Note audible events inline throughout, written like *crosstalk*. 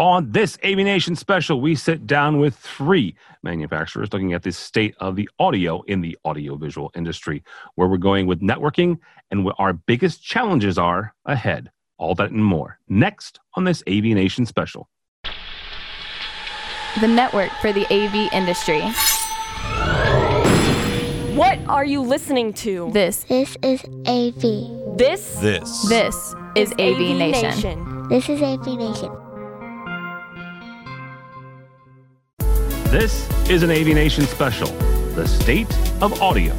On this AVNation special, we sit down with three manufacturers looking at the state of the audio in the audiovisual industry, where we're going with networking and what our biggest challenges are ahead. All that and more next on this AVNation special. The network for the AV industry. What are you listening to? This This is AV. This This. this is AV, Nation. Nation. This is AV Nation. This is an AVNation special, the state of audio.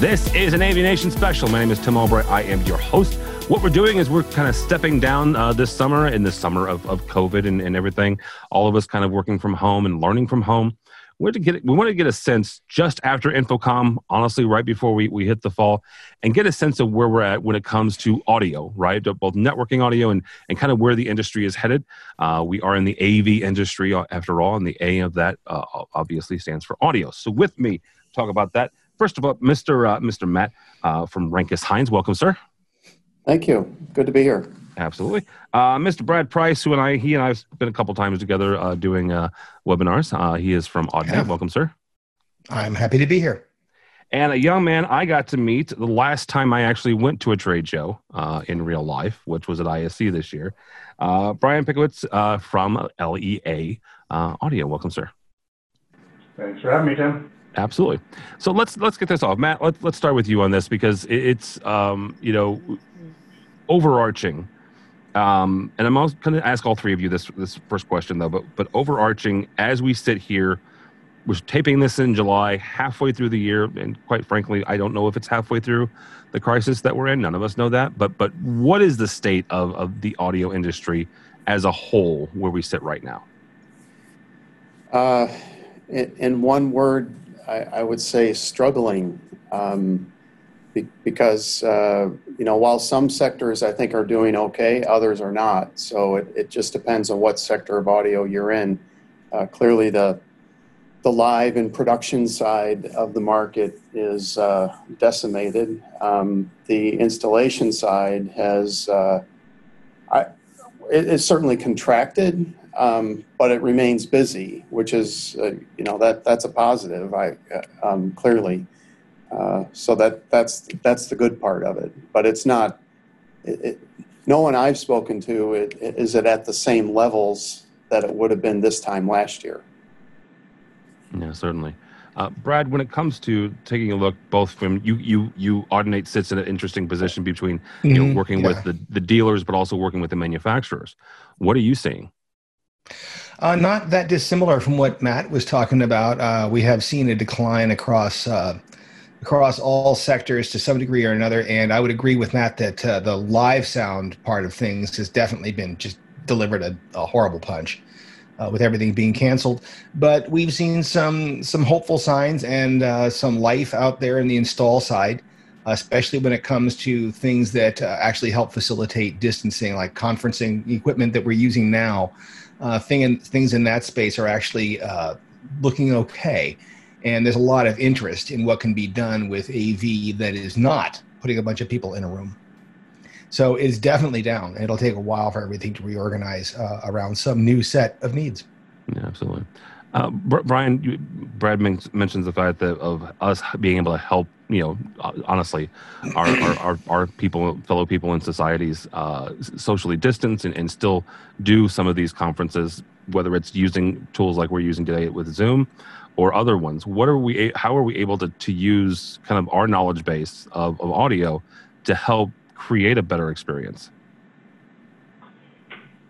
This is an AVNation special. My name is Tim Albright. I am your host. What we're doing is we're kind of stepping down uh, this summer in the summer of, of COVID and, and everything. All of us kind of working from home and learning from home. We to get we want to get a sense just after InfoComm, honestly, right before we, we hit the fall, and get a sense of where we're at when it comes to audio, right? Both networking audio and, and kind of where the industry is headed. Uh, we are in the AV industry uh, after all, and the A of that uh, obviously stands for audio. So with me, talk about that. First of all, Mr. Uh, Mr. Matt uh, from Renkus-Heinz, welcome, sir. Thank you. Good to be here. Absolutely. Uh, Mr. Brad Price, who and I, he and I have been a couple times together uh, doing uh, webinars. Uh, he is from Audinate. Yeah. Welcome, sir. I'm happy to be here. And a young man I got to meet the last time I actually went to a trade show uh, in real life, which was at ISE this year. Uh, Brian Pickowitz uh, from LEA uh, Audio. Welcome, sir. Thanks for having me, Tim. Absolutely. So let's let's get this off, Matt. Let's let's start with you on this because it, it's um, you know overarching. Um, and I'm also going to ask all three of you this this first question though, but but overarching as we sit here, we're taping this in July, halfway through the year, and quite frankly, I don't know if it's halfway through the crisis that we're in. None of us know that. But but what is the state of of the audio industry as a whole where we sit right now? Uh, in, in one word, I, I would say struggling. Um, be, because, uh, you know, while some sectors I think are doing okay, others are not. So it, it just depends on what sector of audio you're in. Uh, clearly, the the live and production side of the market is uh, decimated. Um, the installation side has, uh, I, it, it's certainly contracted, um, but it remains busy, which is, uh, you know, that that's a positive. I uh, um, clearly, uh, so that that's that's the good part of it. But it's not. It, it, no one I've spoken to it, is it at the same levels that it would have been this time last year. Yeah, certainly. Uh, Brad, when it comes to taking a look, both from you, you, you, Audinate sits in an interesting position between you know Mhm, working with the, the dealers, but also working with the manufacturers. What are you seeing? Uh, not that dissimilar from what Matt was talking about. Uh, we have seen a decline across uh, across all sectors to some degree or another, and I would agree with Matt that uh, the live sound part of things has definitely been just delivered a, a horrible punch. Uh, with everything being canceled, but we've seen some some hopeful signs and uh, some life out there in the install side, especially when it comes to things that uh, actually help facilitate distancing, like conferencing equipment that we're using now uh, thing in, things in that space are actually uh, looking okay. And there's a lot of interest in what can be done with AV that is not putting a bunch of people in a room. So it's definitely down. It'll take a while for everything to reorganize uh, around some new set of needs. Yeah, absolutely. Uh, Brian, Brad men- mentions the fact that of us being able to help, you know, honestly, our, our, our, our people, fellow people in societies, uh, socially distance and, and still do some of these conferences, whether it's using tools like we're using today with Zoom or other ones. What are we? How are we able to to use kind of our knowledge base of, of audio to help create a better experience?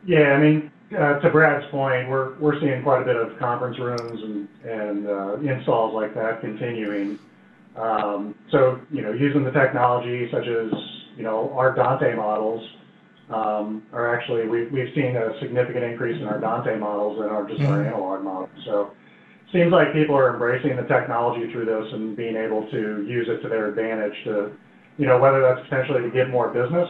Yeah, I mean, uh, to Brad's point, we're, we're seeing quite a bit of conference rooms and, and uh, installs like that continuing. Um, so, you know, using the technology such as, you know, our Dante models um, are actually, we've, we've seen a significant increase in our Dante models than our just our Mhm. analog models. So seems like people are embracing the technology through this and being able to use it to their advantage to, you know, whether that's potentially to get more business,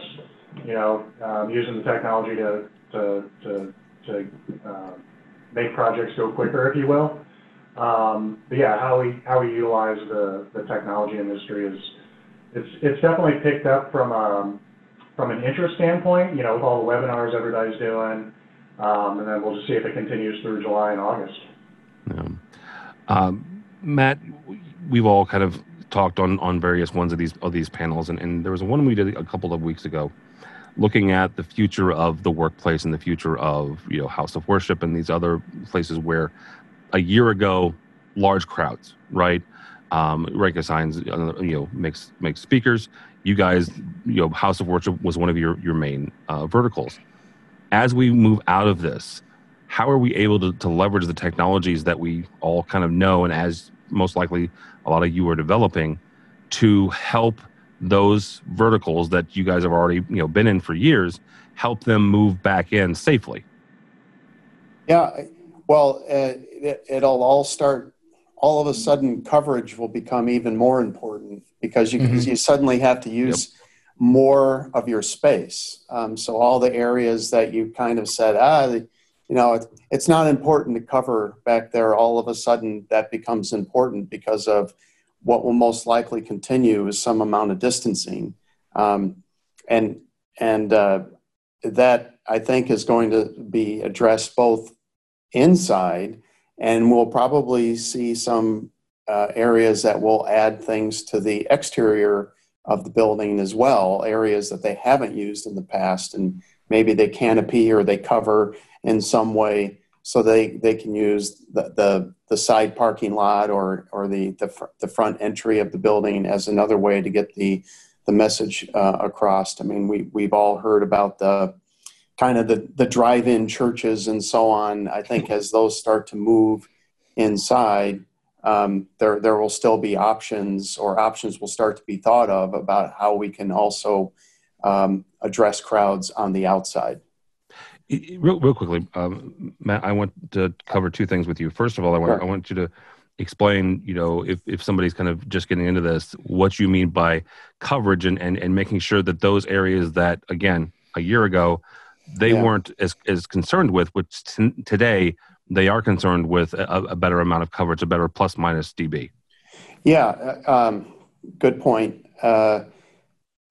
you know, um, using the technology to, to, to, to uh, make projects go quicker, if you will. Um, but yeah, how we how we utilize the, the technology industry is it's it's definitely picked up from um, from an interest standpoint, you know, with all the webinars everybody's doing, um, and then we'll just see if it continues through July and August. Um, Matt, we've all kind of talked on on various ones of these of these panels, and, and there was one we did a couple of weeks ago, looking at the future of the workplace and the future of you know house of worship and these other places where a year ago large crowds, right? Um, Renkus-Heinz, uh, you know, makes makes speakers. You guys, you know, House of Worship was one of your your main uh, verticals. As we move out of this, how are we able to, to leverage the technologies that we all kind of know and as most likely a lot of you are developing to help those verticals that you guys have already you know been in for years help them move back in safely Yeah, well, uh, it, it'll all start. All of a sudden, coverage will become even more important because you Mhm. you suddenly have to use more of your space. Um, so all the areas that you kind of said, ah, the- you know, it, it's not important to cover back there. All of a sudden, that becomes important because of what will most likely continue is some amount of distancing, um, and and uh, that I think is going to be addressed both inside, and we'll probably see some uh, areas that will add things to the exterior of the building as well, areas that they haven't used in the past, and maybe they canopy or they cover in some way so they, they can use the, the, the side parking lot or, or the, the, fr- the front entry of the building as another way to get the, the message uh, across. I mean, we, we've all heard about the kind of the, the drive-in churches and so on. I think as those start to move inside, um, there, there will still be options or options will start to be thought of about how we can also um, address crowds on the outside. Real, real quickly, um, Matt, I want to cover two things with you. First of all, I want, Sure. I want you to explain, you know, if, if somebody's kind of just getting into this, what you mean by coverage and, and, and making sure that those areas that, again, a year ago, they Yeah. weren't as, as concerned with, which t- today they are concerned with a, a better amount of coverage, a better plus minus dB. Yeah, uh, um, good point. Uh,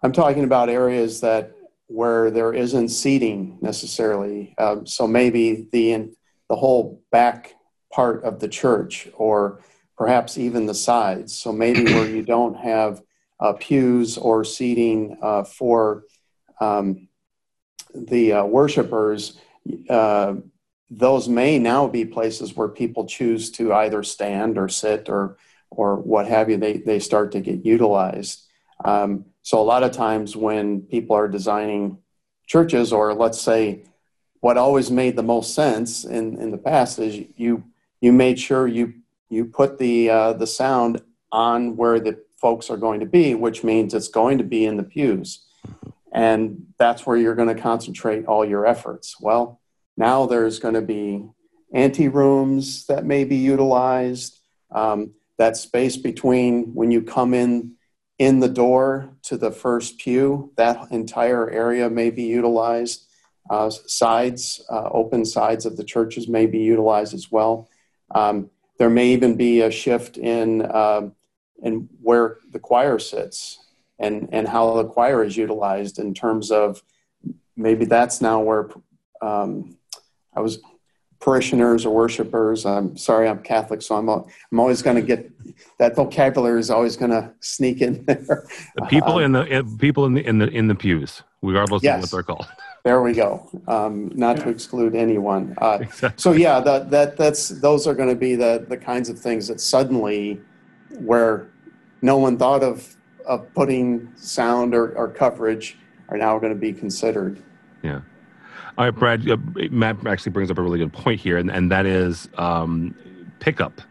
I'm talking about areas that where there isn't seating necessarily. Um, so maybe the the whole back part of the church, or perhaps even the sides. So maybe where you don't have uh, pews or seating uh, for um, the uh, worshipers. Uh, those may now be places where people choose to either stand or sit or or what have you. They they start to get utilized. Um, so a lot of times when people are designing churches, or let's say, what always made the most sense in in the past is you you made sure you you put the uh, the sound on where the folks are going to be, which means it's going to be in the pews, and that's where you're going to concentrate all your efforts. Well, now there's going to be ante rooms that may be utilized. Um, that space between when you come in in the door to the first pew, that entire area may be utilized. Uh, sides, uh, open sides of the churches may be utilized as well. Um, there may even be a shift in um in where the choir sits and and how the choir is utilized in terms of maybe that's now where um, I was parishioners or worshipers. I'm sorry, I'm Catholic, so I'm I'm always going to get that vocabulary is always going to sneak in there. The people Um, in the uh, people in the in the in the pews, regardless of what they're called. *laughs* There we go. Um, not to exclude anyone. Uh, Exactly. so yeah, that that that's those are going to be the the kinds of things that suddenly, where no one thought of of putting sound or, or coverage, are now going to be considered. Yeah. All right, Brad. Uh, Matt actually brings up a really good point here, and, and that is um, pickup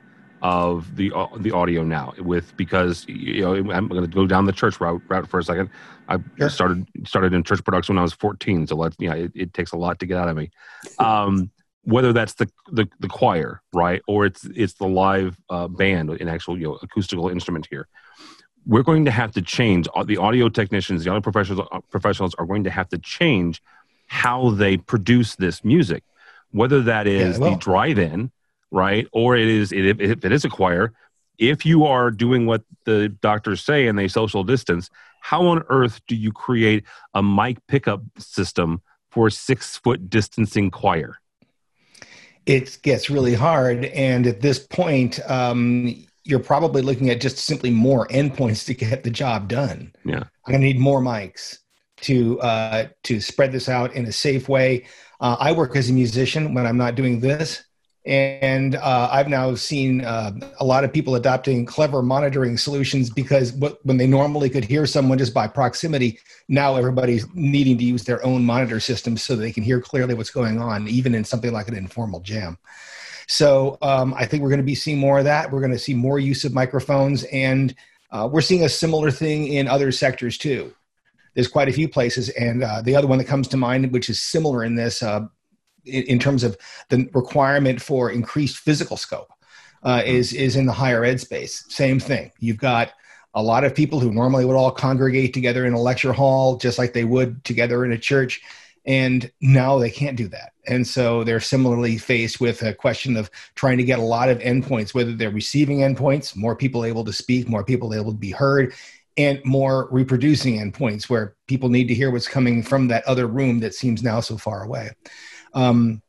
of the au- the audio now with because you know I'm going to go down the church route route for a second. I Sure. started started in church production when I was 14, so let's you know it, it takes a lot to get out of me. Um, whether that's the, the the choir, right, or it's it's the live uh, band, an actual you know acoustical instrument here. We're going to have to change. uh, The audio technicians, the audio professionals, uh, professionals are going to have to change how they produce this music, whether that is Yeah, well- the drive-in, right, or it is if, if it is a choir, if you are doing what the doctors say and they social distance, how on earth do you create a mic pickup system for a six foot distancing choir? It gets really hard. And at this point, um, you're probably looking at just simply more endpoints to get the job done. Yeah. I'm going to need more mics to uh, to spread this out in a safe way. Uh, I work as a musician when I'm not doing this, and uh, I've now seen uh, a lot of people adopting clever monitoring solutions because what, when they normally could hear someone just by proximity, now everybody's needing to use their own monitor systems so they can hear clearly what's going on, even in something like an informal jam. So um, I think we're going to be seeing more of that. We're going to see more use of microphones, and uh, we're seeing a similar thing in other sectors too there's quite a few places. And uh, the other one that comes to mind, which is similar in this, uh, in, in, terms of the requirement for increased physical scope, uh, mm-hmm. is is in the higher ed space. Same thing. You've got a lot of people who normally would all congregate together in a lecture hall, just like they would together in a church. And now they can't do that. And so they're similarly faced with a question of trying to get a lot of endpoints, whether they're receiving endpoints, more people able to speak, more people able to be heard, and more reproducing endpoints where people need to hear what's coming from that other room that seems now so far away. Um,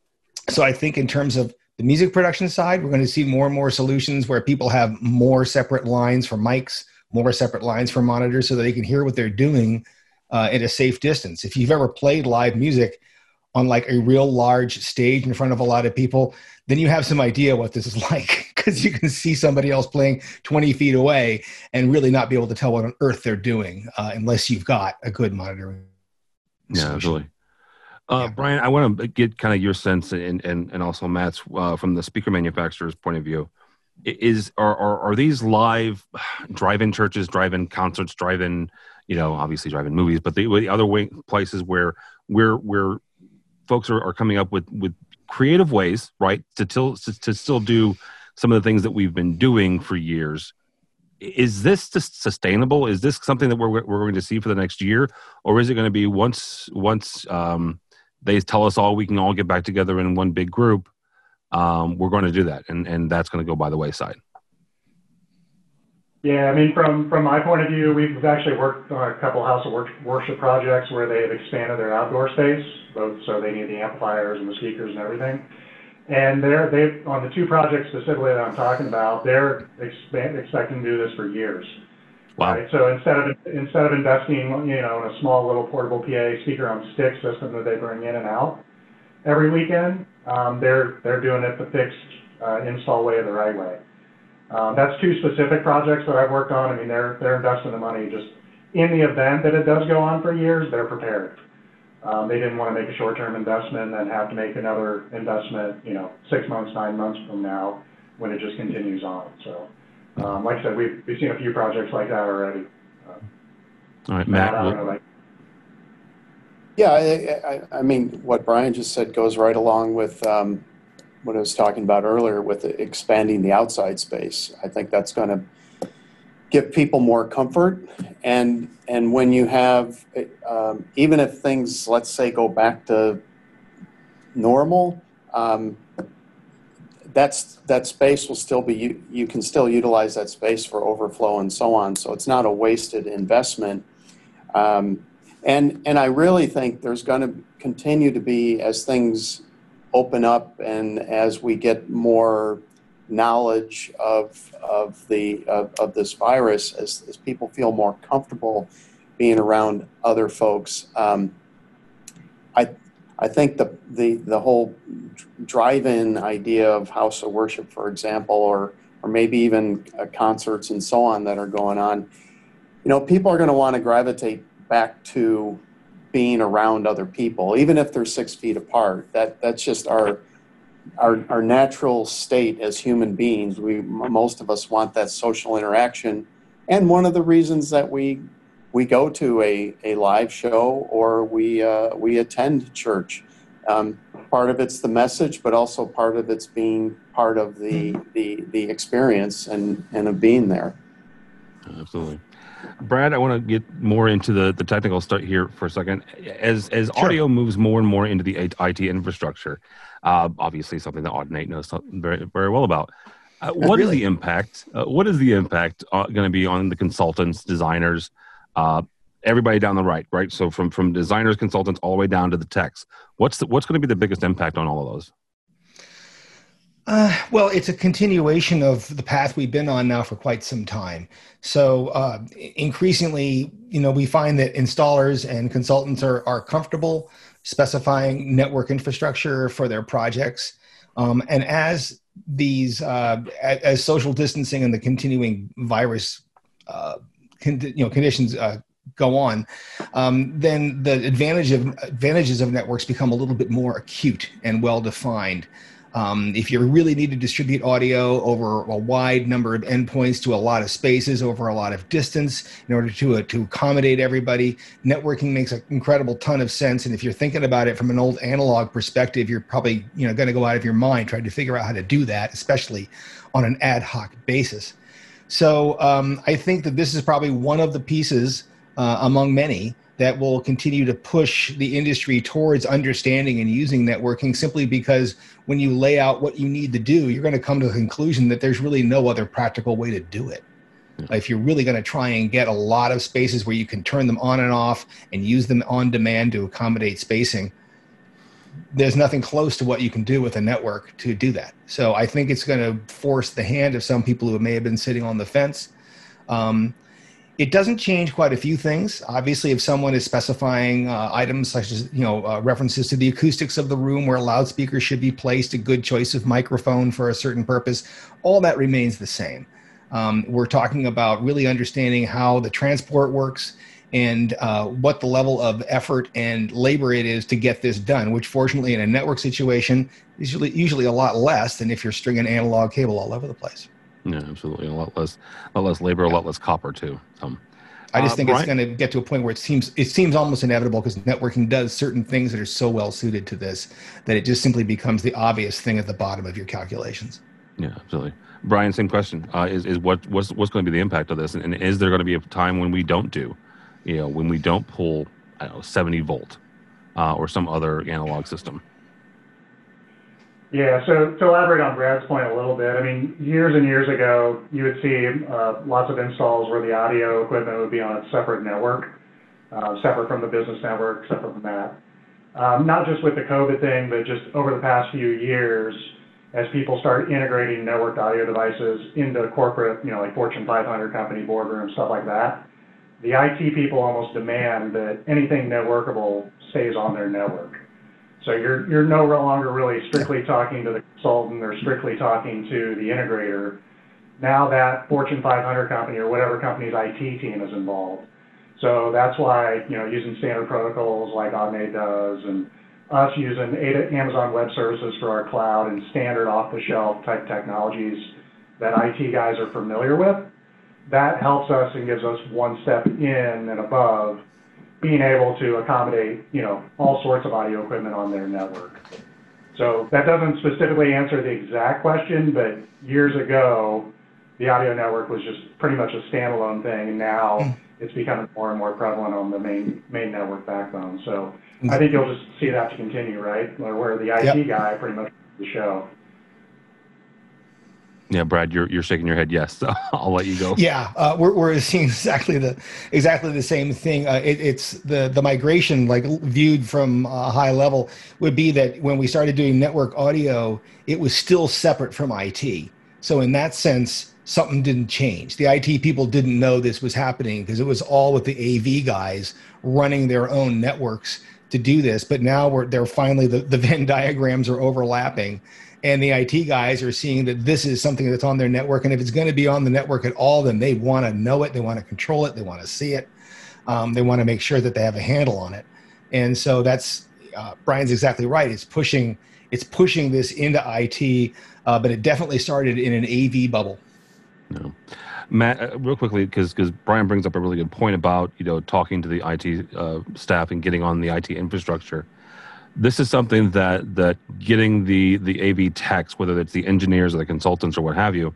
so I think in terms of the music production side, we're going to see more and more solutions where people have more separate lines for mics, more separate lines for monitors so that they can hear what they're doing uh, at a safe distance. If you've ever played live music on like a real large stage in front of a lot of people, then you have some idea what this is *laughs* like because you can see somebody else playing 20 feet away and really not be able to tell what on earth they're doing uh, unless you've got a good monitoring. Yeah, absolutely. Uh, yeah. Brian, I want to get kind of your sense and, and, and also Matt's uh, from the speaker manufacturer's point of view. Is are, are, are these live *sighs* drive-in churches, drive-in concerts, drive-in, you know, obviously drive-in movies, but the, the other way, places where where where folks are, are coming up with with creative ways, right, to, till, to, to still do some of the things that we've been doing for years. Is this sustainable? Is this something that we're, we're going to see for the next year, or is it going to be once once um, they tell us all we can all get back together in one big group, um, we're going to do that, and and that's going to go by the wayside. Yeah, I mean, from from my point of view, we've actually worked on a couple house of worship projects where they have expanded their outdoor space, both so they need the amplifiers and the speakers and everything. And they're they on the two projects specifically that I'm talking about, they're expand, expecting to do this for years. Wow. Right? So instead of instead of investing, you know, in a small little portable PA speaker on stick system that they bring in and out every weekend, um, they're they're doing it the fixed uh, install way, or the right way. Um, that's two specific projects that I've worked on. I mean, they're, they're investing the money just in the event that it does go on for years, they're prepared. Um, they didn't want to make a short-term investment and then have to make another investment, you know, six months, nine months from now when it just continues on. So, um, like I said, we've, we've seen a few projects like that already. Uh, All right, Matt. Matt know, like, yeah, I, I, I, mean, what Brian just said goes right along with um, what I was talking about earlier with expanding the outside space. I think that's going to give people more comfort. And and when you have, um, even if things, let's say, go back to normal, um, that's that space will still be you, you can still utilize that space for overflow and so on. So it's not a wasted investment. Um, and and I really think there's going to continue to be as things open up and as we get more knowledge of, of, the, of, of this virus, as, as people feel more comfortable being around other folks, um, I, I think the, the, the whole drive-in idea of house of worship, for example, or, or maybe even uh, concerts and so on that are going on, you know, people are going to want to gravitate back to being around other people, even if they're six feet apart. That that's just our our our natural state as human beings. We most of us want that social interaction, and one of the reasons that we we go to a, a live show or we uh, we attend church. Um, part of it's the message, but also part of it's being part of the the, the experience and, and of being there. Absolutely. Brad, I want to get more into the, the technical stuff here for a second. As as sure. audio moves more and more into the IT infrastructure, uh, obviously something that Audinate knows very very well about. Uh, what is Really? the impact? Uh, what is the impact uh, going to be on the consultants, designers, uh, everybody down the right, right? So from from designers, consultants, all the way down to the techs. What's the, what's going to be the biggest impact on all of those? Uh, well, it's a continuation of the path we've been on now for quite some time. So uh, increasingly, you know, we find that installers and consultants are, are comfortable specifying network infrastructure for their projects. Um, and as these, uh, as, social distancing and the continuing virus, uh, con- you know, conditions uh, go on, um, then the advantage of advantages of networks become a little bit more acute and well defined. Um, if you really need to distribute audio over a wide number of endpoints to a lot of spaces over a lot of distance in order to, uh, to accommodate everybody, networking makes an incredible ton of sense. And if you're thinking about it from an old analog perspective, you're probably you know going to go out of your mind trying to figure out how to do that, especially on an ad hoc basis. So um, I think that this is probably one of the pieces uh, among many that will continue to push the industry towards understanding and using networking simply because when you lay out what you need to do, you're going to come to the conclusion that there's really no other practical way to do it. If you're really going to try and get a lot of spaces where you can turn them on and off and use them on demand to accommodate spacing, there's nothing close to what you can do with a network to do that. So I think it's going to force the hand of some people who may have been sitting on the fence. Um, it doesn't change quite a few things. Obviously, if someone is specifying uh, items such as you know uh, references to the acoustics of the room where a loudspeaker should be placed, a good choice of microphone for a certain purpose, all that remains the same. Um, we're talking about really understanding how the transport works and uh, what the level of effort and labor it is to get this done. Which, fortunately, in a network situation, is usually usually a lot less than if you're stringing analog cable all over the place. Yeah, absolutely. A lot less, a lot less labor, a lot less copper too. So, I just Uh, think it's going to get to a point where it seems it seems almost inevitable because networking does certain things that are so well suited to this that it just simply becomes the obvious thing at the bottom of your calculations. yeah, absolutely. Brian, same question. Uh, is is what what's what's going to be the impact of this, and, and is there going to be a time when we don't do, you know, when we don't pull, I don't know, seventy volt, uh, or some other analog system? Yeah, so to elaborate on Brad's point a little bit, I mean, years and years ago, you would see uh, lots of installs where the audio equipment would be on a separate network, uh, separate from the business network, separate from that. Um, not just with the COVID thing, but just over the past few years, as people start integrating networked audio devices into corporate, you know, like Fortune 500 company boardrooms, stuff like that, the IT people almost demand that anything networkable stays on their network. So you're, you're no longer really strictly talking to the consultant or strictly talking to the integrator. Now that Fortune 500 company or whatever company's IT team is involved. So that's why, you know, using standard protocols like Audinate does and us using Amazon Web Services for our cloud and standard off-the-shelf type technologies that IT guys are familiar with, that helps us and gives us one step in and above being able to accommodate, you know, all sorts of audio equipment on their network. So that doesn't specifically answer the exact question, but years ago, the audio network was just pretty much a standalone thing, and now hmm. it's becoming more and more prevalent on the main main network backbone. So hmm. I think you'll just see that to continue, right? Where, where the IT Yep. guy pretty much the show. Yeah, Brad, you're you're shaking your head yes. So *laughs* I'll let you go. Yeah, uh, we're we're seeing *laughs* exactly the exactly the same thing. Uh, it, it's the the migration, like viewed from a high level, would be that when we started doing network audio, it was still separate from IT. So in that sense, something didn't change. The IT people didn't know this was happening because it was all with the AV guys running their own networks to do this. But now we're they're finally the, the Venn diagrams are overlapping and the IT guys are seeing that this is something that's on their network. And if it's going to be on the network at all, then they want to know it, they want to control it, they want to see it, um, they want to make sure that they have a handle on it. And so that's uh, Brian's exactly right. It's pushing it's pushing this into IT, uh, but it definitely started in an AV bubble. No. Matt, uh, real quickly, because because Brian brings up a really good point about you know talking to the IT uh, staff and getting on the IT infrastructure. This is something that that getting the the AV techs, whether it's the engineers or the consultants or what have you,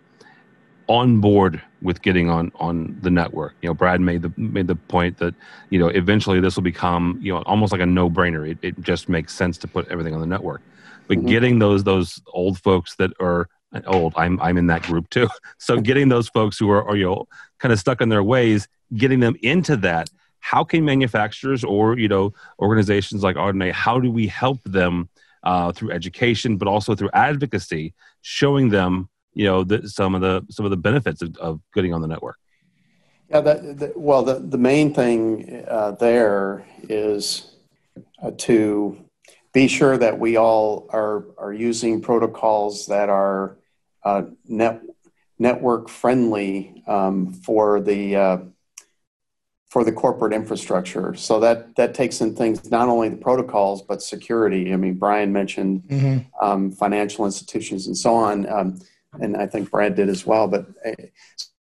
on board with getting on on the network. You know, Brad made the made the point that you know eventually this will become you know almost like a no brainer. It, it just makes sense to put everything on the network. But Mhm. getting those those old folks that are old. I'm I'm in that group too. *laughs* So getting those folks who are, are you know kind of stuck in their ways, getting them into that. How can manufacturers or you know organizations like Audinate, how do we help them uh, through education, but also through advocacy, showing them you know the, some of the some of the benefits of, of getting on the network? Yeah, that, that, well, the, the main thing uh, there is uh, to be sure that we all are, are using protocols that are uh, net, network friendly um, for the uh, for the corporate infrastructure. So that that takes in things not only the protocols but security. I mean, Brian mentioned mm-hmm. um, financial institutions and so on, um, and I think Brad did as well. But uh,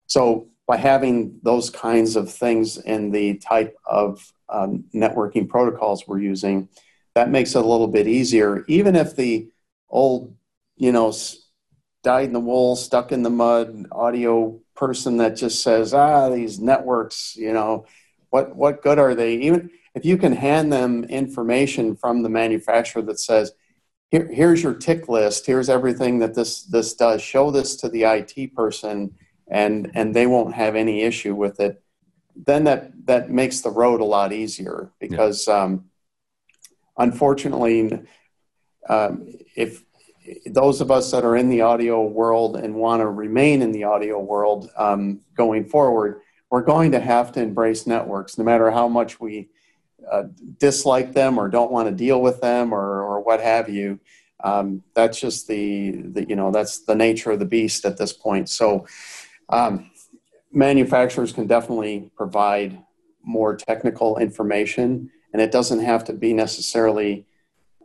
so by having those kinds of things in the type of um, networking protocols we're using, that makes it a little bit easier, even if the old, you know, dyed in the wool, stuck in the mud audio person that just says, ah, these networks, you know, what what good are they? Even if you can hand them information from the manufacturer that says, Here, here's your tick list, here's everything that this this does, show this to the IT person and and they won't have any issue with it. Then that that makes the road a lot easier because yeah. um, unfortunately, um, if those of us that are in the audio world and want to remain in the audio world um, going forward, we're going to have to embrace networks, no matter how much we uh, dislike them or don't want to deal with them or, or what have you. Um, that's just the, the, you know, that's the nature of the beast at this point. So, um, manufacturers can definitely provide more technical information, and it doesn't have to be necessarily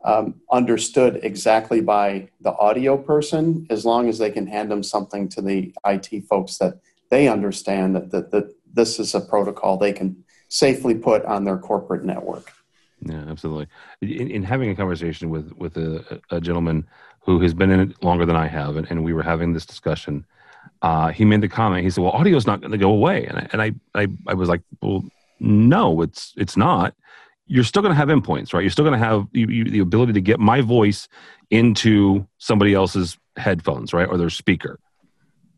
um, understood exactly by the audio person as long as they can hand them something to the IT folks that they understand that, that, that this is a protocol they can safely put on their corporate network. Yeah, absolutely. In, in having a conversation with with a, a, gentleman who has been in it longer than I have, and, and we were having this discussion, uh, he made the comment. He said, "Well, audio is not going to go away," and I, and I, I, I was like, "Well, no, it's it's not. You're still going to have endpoints, right? You're still going to have you, you, the ability to get my voice into somebody else's headphones, right, or their speaker.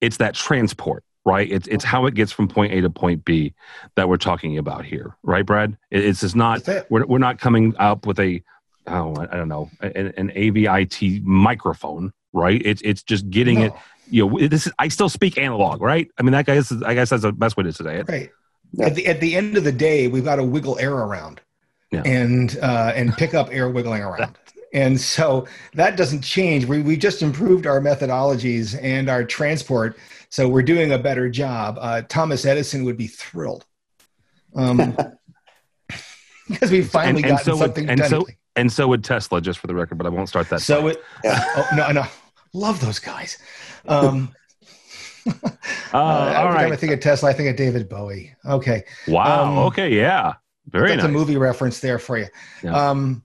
It's that transport right? It's it's how it gets from point A to point B that we're talking about here, right, Brad? It's just not we're we're not coming up with a oh I don't know an, an AVIT microphone, right? It's it's just getting no. it. You know, this is I still speak analog, right? I mean, that guy is I guess that's the best way to say it. Right. Yeah. At the at the end of the day, we've got to wiggle air around, yeah. and uh, and pick up air wiggling around. And so that doesn't change. We, we just improved our methodologies and our transport so we're doing a better job. Uh, Thomas Edison would be thrilled. Um, *laughs* because we finally and, and gotten so something would, and done. So, and so would Tesla, just for the record, but I won't start that. So it, yeah. oh, no, no, love those guys. Um, *laughs* uh, *laughs* uh, all right. I think of Tesla. I think of David Bowie. Okay. Wow. Um, okay. Yeah. Very that's nice. a movie reference there for you. Yeah. Um,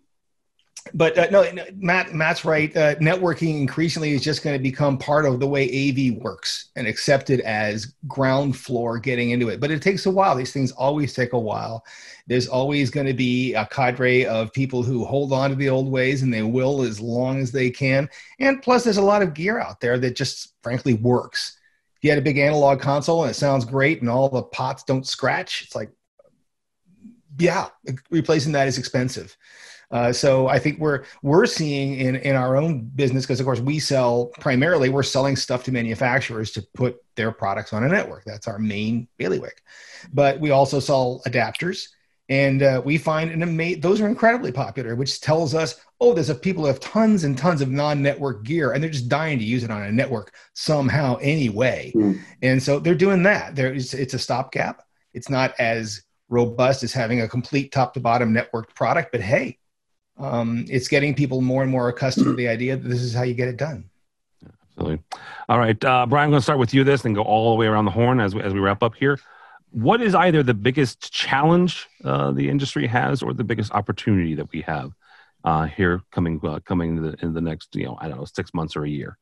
but uh, no, Matt, Matt's right. Uh, networking increasingly is just going to become part of the way AV works and accepted as ground floor getting into it. But it takes a while. These things always take a while. There's always going to be a cadre of people who hold on to the old ways and they will as long as they can. And plus, there's a lot of gear out there that just frankly works. If you had a big analog console and it sounds great and all the pots don't scratch, it's like, yeah, replacing that is expensive. Uh, so I think we're we're seeing in in our own business because of course we sell primarily we're selling stuff to manufacturers to put their products on a network. That's our main bailiwick. But we also sell adapters. And uh, we find an ama- those are incredibly popular, which tells us, oh, there's a people who have tons and tons of non-network gear, and they're just dying to use it on a network somehow, anyway. Mm. And so they're doing that. There is it's a stopgap. It's not as robust as having a complete top-to-bottom networked product, but hey, um, it's getting people more and more accustomed to the idea that this is how you get it done. Absolutely. All right, uh, Brian, I'm going to start with you this and go all the way around the horn as we, as we wrap up here. What is either the biggest challenge uh, the industry has or the biggest opportunity that we have uh, here coming uh, coming in the, in the next, you know, I don't know, six months or a year?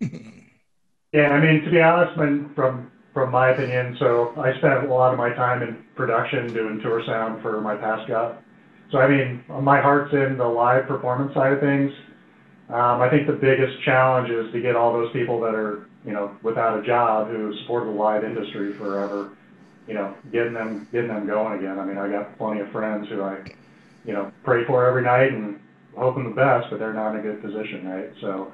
yeah, I mean, to be honest, when, from from my opinion, so I spent a lot of my time in production doing tour sound for my past job. So I mean, my heart's in the live performance side of things. Um, I think the biggest challenge is to get all those people that are, you know, without a job who supported the live industry forever, you know, getting them getting them going again. I mean, I got plenty of friends who I, you know, pray for every night and hoping the best, but they're not in a good position, right? So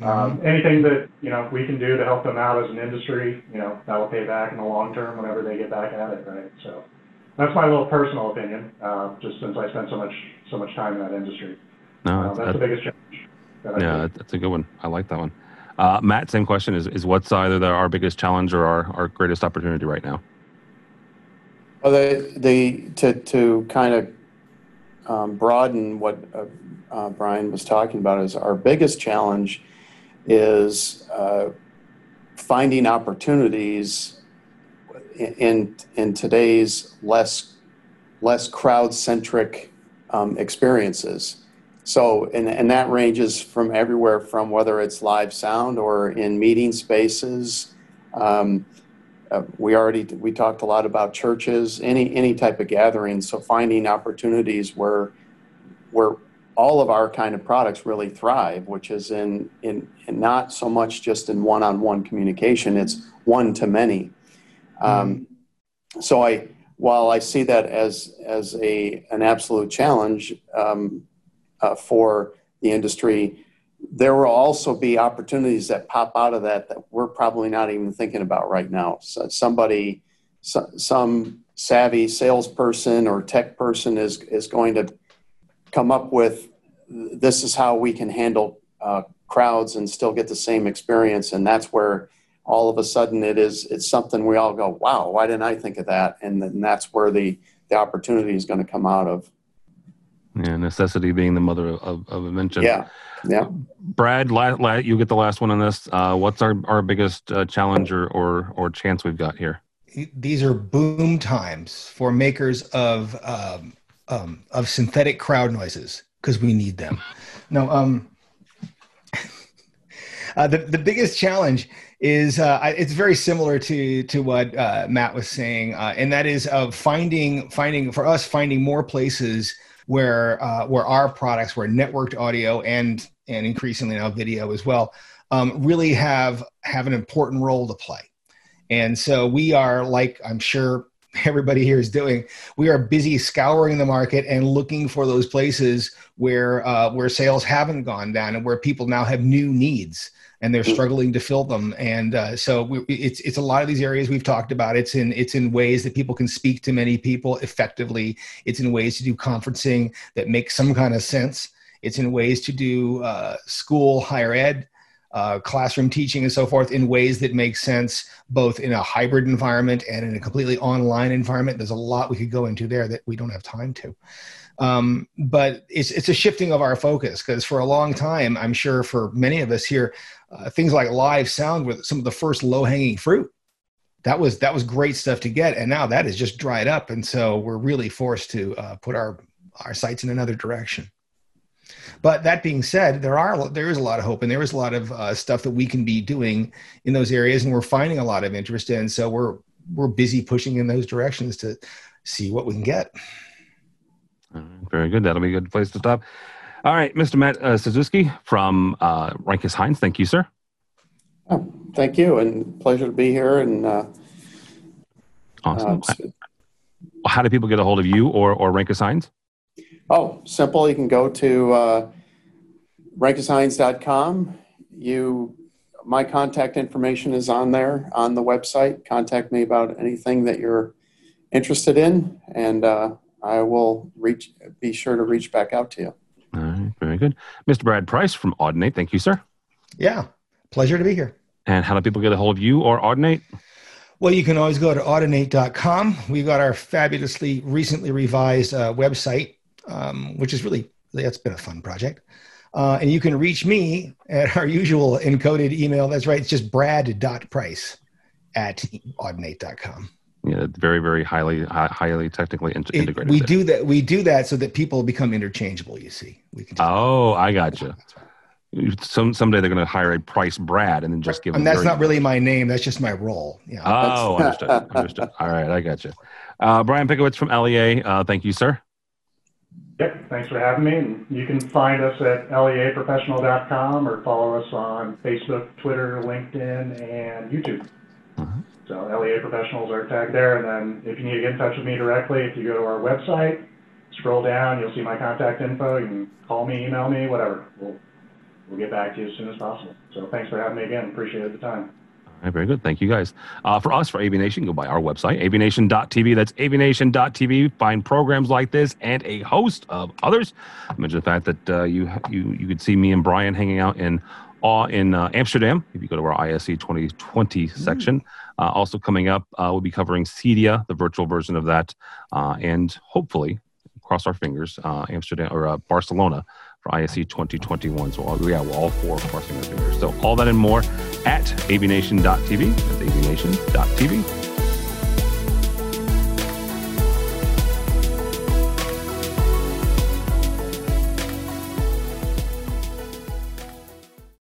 um, anything that you know we can do to help them out as an industry, you know, that will pay back in the long term whenever they get back at it, right? So that's my little personal opinion, uh, just since I spent so much so much time in that industry. No, Uh, that's the biggest challenge. That I yeah, think. that's a good one. I like that one. Uh, Matt, same question. Is, is what's either the, our biggest challenge or our, our greatest opportunity right now? Well, the, the, to, to kind of um, broaden what uh, uh, Brian was talking about is our biggest challenge is uh, finding opportunities in, in today's less, less crowd-centric um, experiences. So, and, and that ranges from everywhere from whether it's live sound or in meeting spaces. Um, uh, we already we talked a lot about churches, any any type of gathering. So finding opportunities where all of our kind of products really thrive, which is in in, in not so much just in one-on-one communication. It's one to many. Um, so I while I see that as as a an absolute challenge um, uh, for the industry, there will also be opportunities that pop out of that that we're probably not even thinking about right now. So somebody, so, some savvy salesperson or tech person is is going to come up with this is how we can handle uh, crowds and still get the same experience, and that's where all of a sudden it is it's something we all go, wow, why didn't I think of that? And then that's where the the opportunity is going to come out of. Yeah, necessity being the mother of, of invention. Yeah, yeah. Brad, la, la, you get the last one on this. Uh, what's our, our biggest uh, challenge or, or, or chance we've got here? these are boom times for makers of um, um, of synthetic crowd noises because we need them. No, um, *laughs* uh, the the biggest challenge is uh, it's very similar to to what uh, Matt was saying, uh, and that is of finding finding for us finding more places where uh, where our products, where networked audio and and increasingly now video as well, um, really have have an important role to play. And so we are like I'm sure *laughs* everybody here is doing. We are busy scouring the market and looking for those places where uh, where sales haven't gone down and where people now have new needs and they're struggling to fill them. And uh, so we, it's it's a lot of these areas we've talked about. It's in it's in ways that people can speak to many people effectively. It's in ways to do conferencing that make some kind of sense. It's in ways to do uh, school higher ed uh, classroom teaching and so forth in ways that make sense both in a hybrid environment and in a completely online environment. There's a lot we could go into there that we don't have time to. Um, but it's it's a shifting of our focus because for a long time, I'm sure for many of us here, uh, things like live sound were some of the first low hanging fruit. That was that was great stuff to get, and now that is just dried up, and so we're really forced to uh, put our our sights in another direction. But that being said, there are there is a lot of hope, and there is a lot of uh, stuff that we can be doing in those areas, and we're finding a lot of interest in. So we're we're busy pushing in those directions to see what we can get. All right, very good. That'll be a good place to stop. All right, Mr. Matt uh, Suzuki from uh, Renkus-Heinz. Thank you, sir. Oh, thank you, and pleasure to be here. And uh, Awesome. uh, How do people get a hold of you or or Renkus-Heinz? Oh, simple. You can go to uh, renkus-heinz.com. You, my contact information is on there on the website. Contact me about anything that you're interested in, and uh, I will reach. Be sure to reach back out to you. All right, very good. Mr. Brad Price from Audinate. Thank you, sir. Yeah, pleasure to be here. And how do people get a hold of you or Audinate? Well, you can always go to audinate.com. We've got our fabulously recently revised uh, website, um, which is really, that's been a fun project. Uh, and you can reach me at our usual encoded email. That's right. It's just brad.price at audinate.com. Yeah, very, very highly, highly technically in- It- integrated. we there. do that. We do that so that people become interchangeable. You see, we can. Oh, I got you. Right. Some someday they're going to hire a Price Brad and then just give. And that's not really my name. That's just my role. Yeah. Oh, understood. understood. All right, I got you. Uh, Brian Pickowitz from LEA. Uh, thank you, sir. Yep, thanks for having me. And you can find us at leaprofessional.com or follow us on Facebook, Twitter, LinkedIn, and YouTube. Uh-huh. So LEA professionals are tagged there. And then if you need to get in touch with me directly, if you go to our website, scroll down, you'll see my contact info. You can call me, email me, whatever. We'll, we'll get back to you as soon as possible. So thanks for having me again. Appreciate the time. Right, very good. Thank you guys. Uh, for us, for AVNation, go by our website, avnation.tv. That's avnation.tv. Find programs like this and a host of others. I mentioned the fact that uh, you you you could see me and Brian hanging out in awe in uh, Amsterdam. If you go to our ISE 2020 section, uh, also coming up, uh, we'll be covering CEDIA, the virtual version of that, uh, and hopefully, cross our fingers, uh, Amsterdam or uh, Barcelona for ISE 2021. So, all, yeah, we're all four crossing our fingers. So, all that and more at avnation.tv. That's avnation.tv.